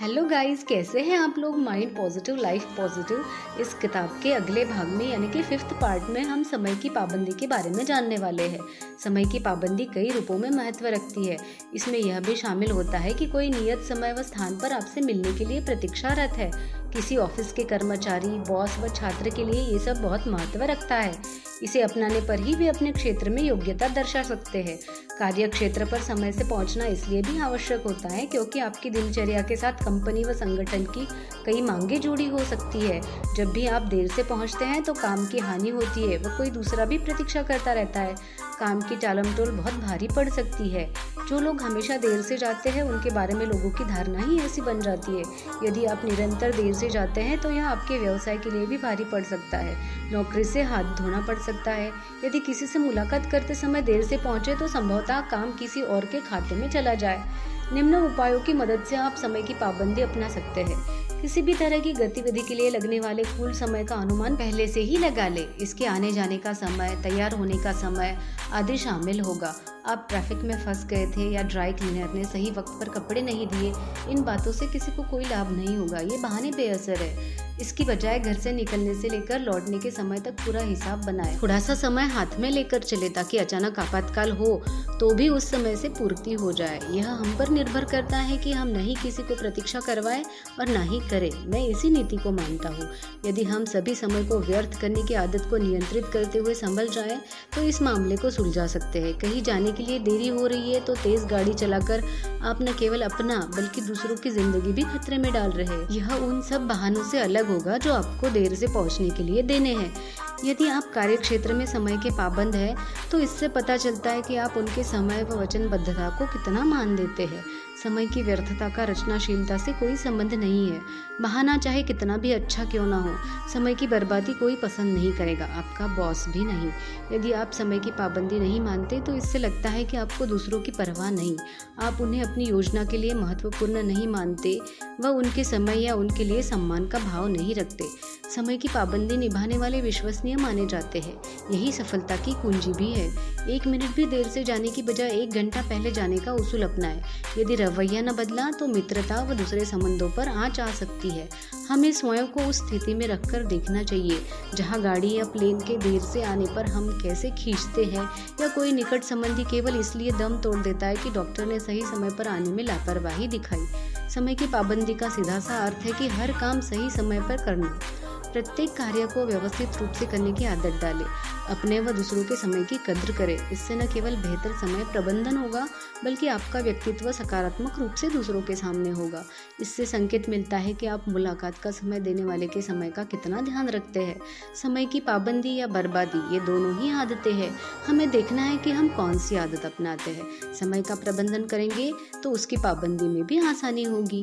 Hello guys कैसे हैं आप लोग? माइंड पॉजिटिव लाइफ पॉजिटिव इस किताब के अगले भाग में, यानी कि फिफ्थ पार्ट में, हम समय की पाबंदी के बारे में जानने वाले हैं। समय की पाबंदी कई रूपों में महत्व रखती है। इसमें यह भी शामिल होता है कि कोई नियत समय व स्थान पर आपसे मिलने के लिए प्रतीक्षारत है। किसी ऑफ़िस के कर्मचारी बॉस व छात्र के लिए ये सब बहुत महत्व रखता है। इसे अपनाने पर ही वे अपने क्षेत्र में योग्यता दर्शा सकते हैं। कार्य क्षेत्र पर समय से पहुँचना इसलिए भी आवश्यक होता है क्योंकि आपकी दिनचर्या के साथ कंपनी व संगठन की कई मांगे जुड़ी हो सकती है। जब भी आप देर से पहुँचते हैं तो काम की हानि होती है व कोई दूसरा भी प्रतीक्षा करता रहता है। काम की टालम टोल बहुत भारी पड़ सकती है। जो लोग हमेशा देर से जाते हैं, उनके बारे में लोगों की धारणा ही ऐसी बन जाती है। यदि आप निरंतर देर से जाते हैं तो यह आपके व्यवसाय के लिए भी भारी पड़ सकता है। नौकरी से हाथ धोना पड़ सकता है। यदि किसी से मुलाकात करते समय देर से पहुँचे तो संभवतः काम किसी और के खाते में चला जाए। निम्न उपायों की मदद से आप समय की पाबंदी अपना सकते हैं। किसी भी तरह की गतिविधि के लिए लगने वाले कुल समय का अनुमान पहले से ही लगा ले। इसके आने जाने का समय, तैयार होने का समय आदि शामिल होगा। आप ट्रैफ़िक में फंस गए थे या ड्राई क्लीनर ने सही वक्त पर कपड़े नहीं दिए, इन बातों से किसी को कोई लाभ नहीं होगा। ये बहाने बेअसर है। इसकी बजाय घर से निकलने से लेकर लौटने के समय तक पूरा हिसाब बनाए। थोड़ा सा समय हाथ में लेकर चले ताकि अचानक आपातकाल हो। तो भी उस समय से पूर्ति हो जाए। यह हम पर निर्भर करता है कि हम नहीं किसी को प्रतीक्षा करवाएँ और ना ही करें। मैं इसी नीति को मानता हूँ। यदि हम सभी समय को व्यर्थ करने की आदत को नियंत्रित करते हुए संभल जाए तो इस मामले को सुलझा सकते हैं। कहीं जाने के लिए देरी हो रही है तो तेज गाड़ी चलाकर आप न केवल अपना, बल्कि दूसरों की ज़िंदगी भी खतरे में डाल रहे यह उन सब बहानों से अलग होगा जो आपको देर से पहुँचने के लिए देने हैं। यदि आप कार्य क्षेत्र में समय के पाबंद है तो इससे पता चलता है कि आप उनके समय व वचनबद्धता को कितना मान देते हैं। समय की व्यर्थता का रचनाशीलता से कोई संबंध नहीं है। बहाना चाहे कितना भी अच्छा क्यों ना हो, समय की बर्बादी कोई पसंद नहीं करेगा, आपका बॉस भी नहीं। यदि आप समय की पाबंदी नहीं मानते तो इससे लगता है कि आपको दूसरों की परवाह नहीं। आप उन्हें अपनी योजना के लिए महत्वपूर्ण नहीं मानते, व उनके समय या उनके लिए सम्मान का भाव नहीं रखते। समय की पाबंदी निभाने वाले विश्वसनीय माने जाते हैं। यही सफलता की कुंजी भी है। एक मिनट भी देर से जाने की बजाय एक घंटा पहले जाने का उसूल अपनाए। यदि रवैया न बदला तो मित्रता व दूसरे संबंधों पर आँच आ सकती है। हमें स्वयं को उस स्थिति में रखकर देखना चाहिए, जहाँ गाड़ी या प्लेन के देर से आने पर हम कैसे खींचते हैं, या कोई निकट संबंधी केवल इसलिए दम तोड़ देता है कि डॉक्टर ने सही समय पर आने में लापरवाही दिखाई। समय की पाबंदी का सीधा सा अर्थ है कि हर काम सही समय पर करना। प्रत्येक कार्य को व्यवस्थित रूप से करने की आदत डालें। अपने व दूसरों के समय की कद्र करें। इससे न केवल बेहतर समय प्रबंधन होगा, बल्कि आपका व्यक्तित्व सकारात्मक रूप से दूसरों के सामने होगा। इससे संकेत मिलता है कि आप मुलाकात का समय देने वाले के समय का कितना ध्यान रखते हैं। समय की पाबंदी या बर्बादी, ये दोनों ही आदतें हैं। हमें देखना है कि हम कौन सी आदत अपनाते हैं। समय का प्रबंधन करेंगे तो उसकी पाबंदी में भी आसानी होगी।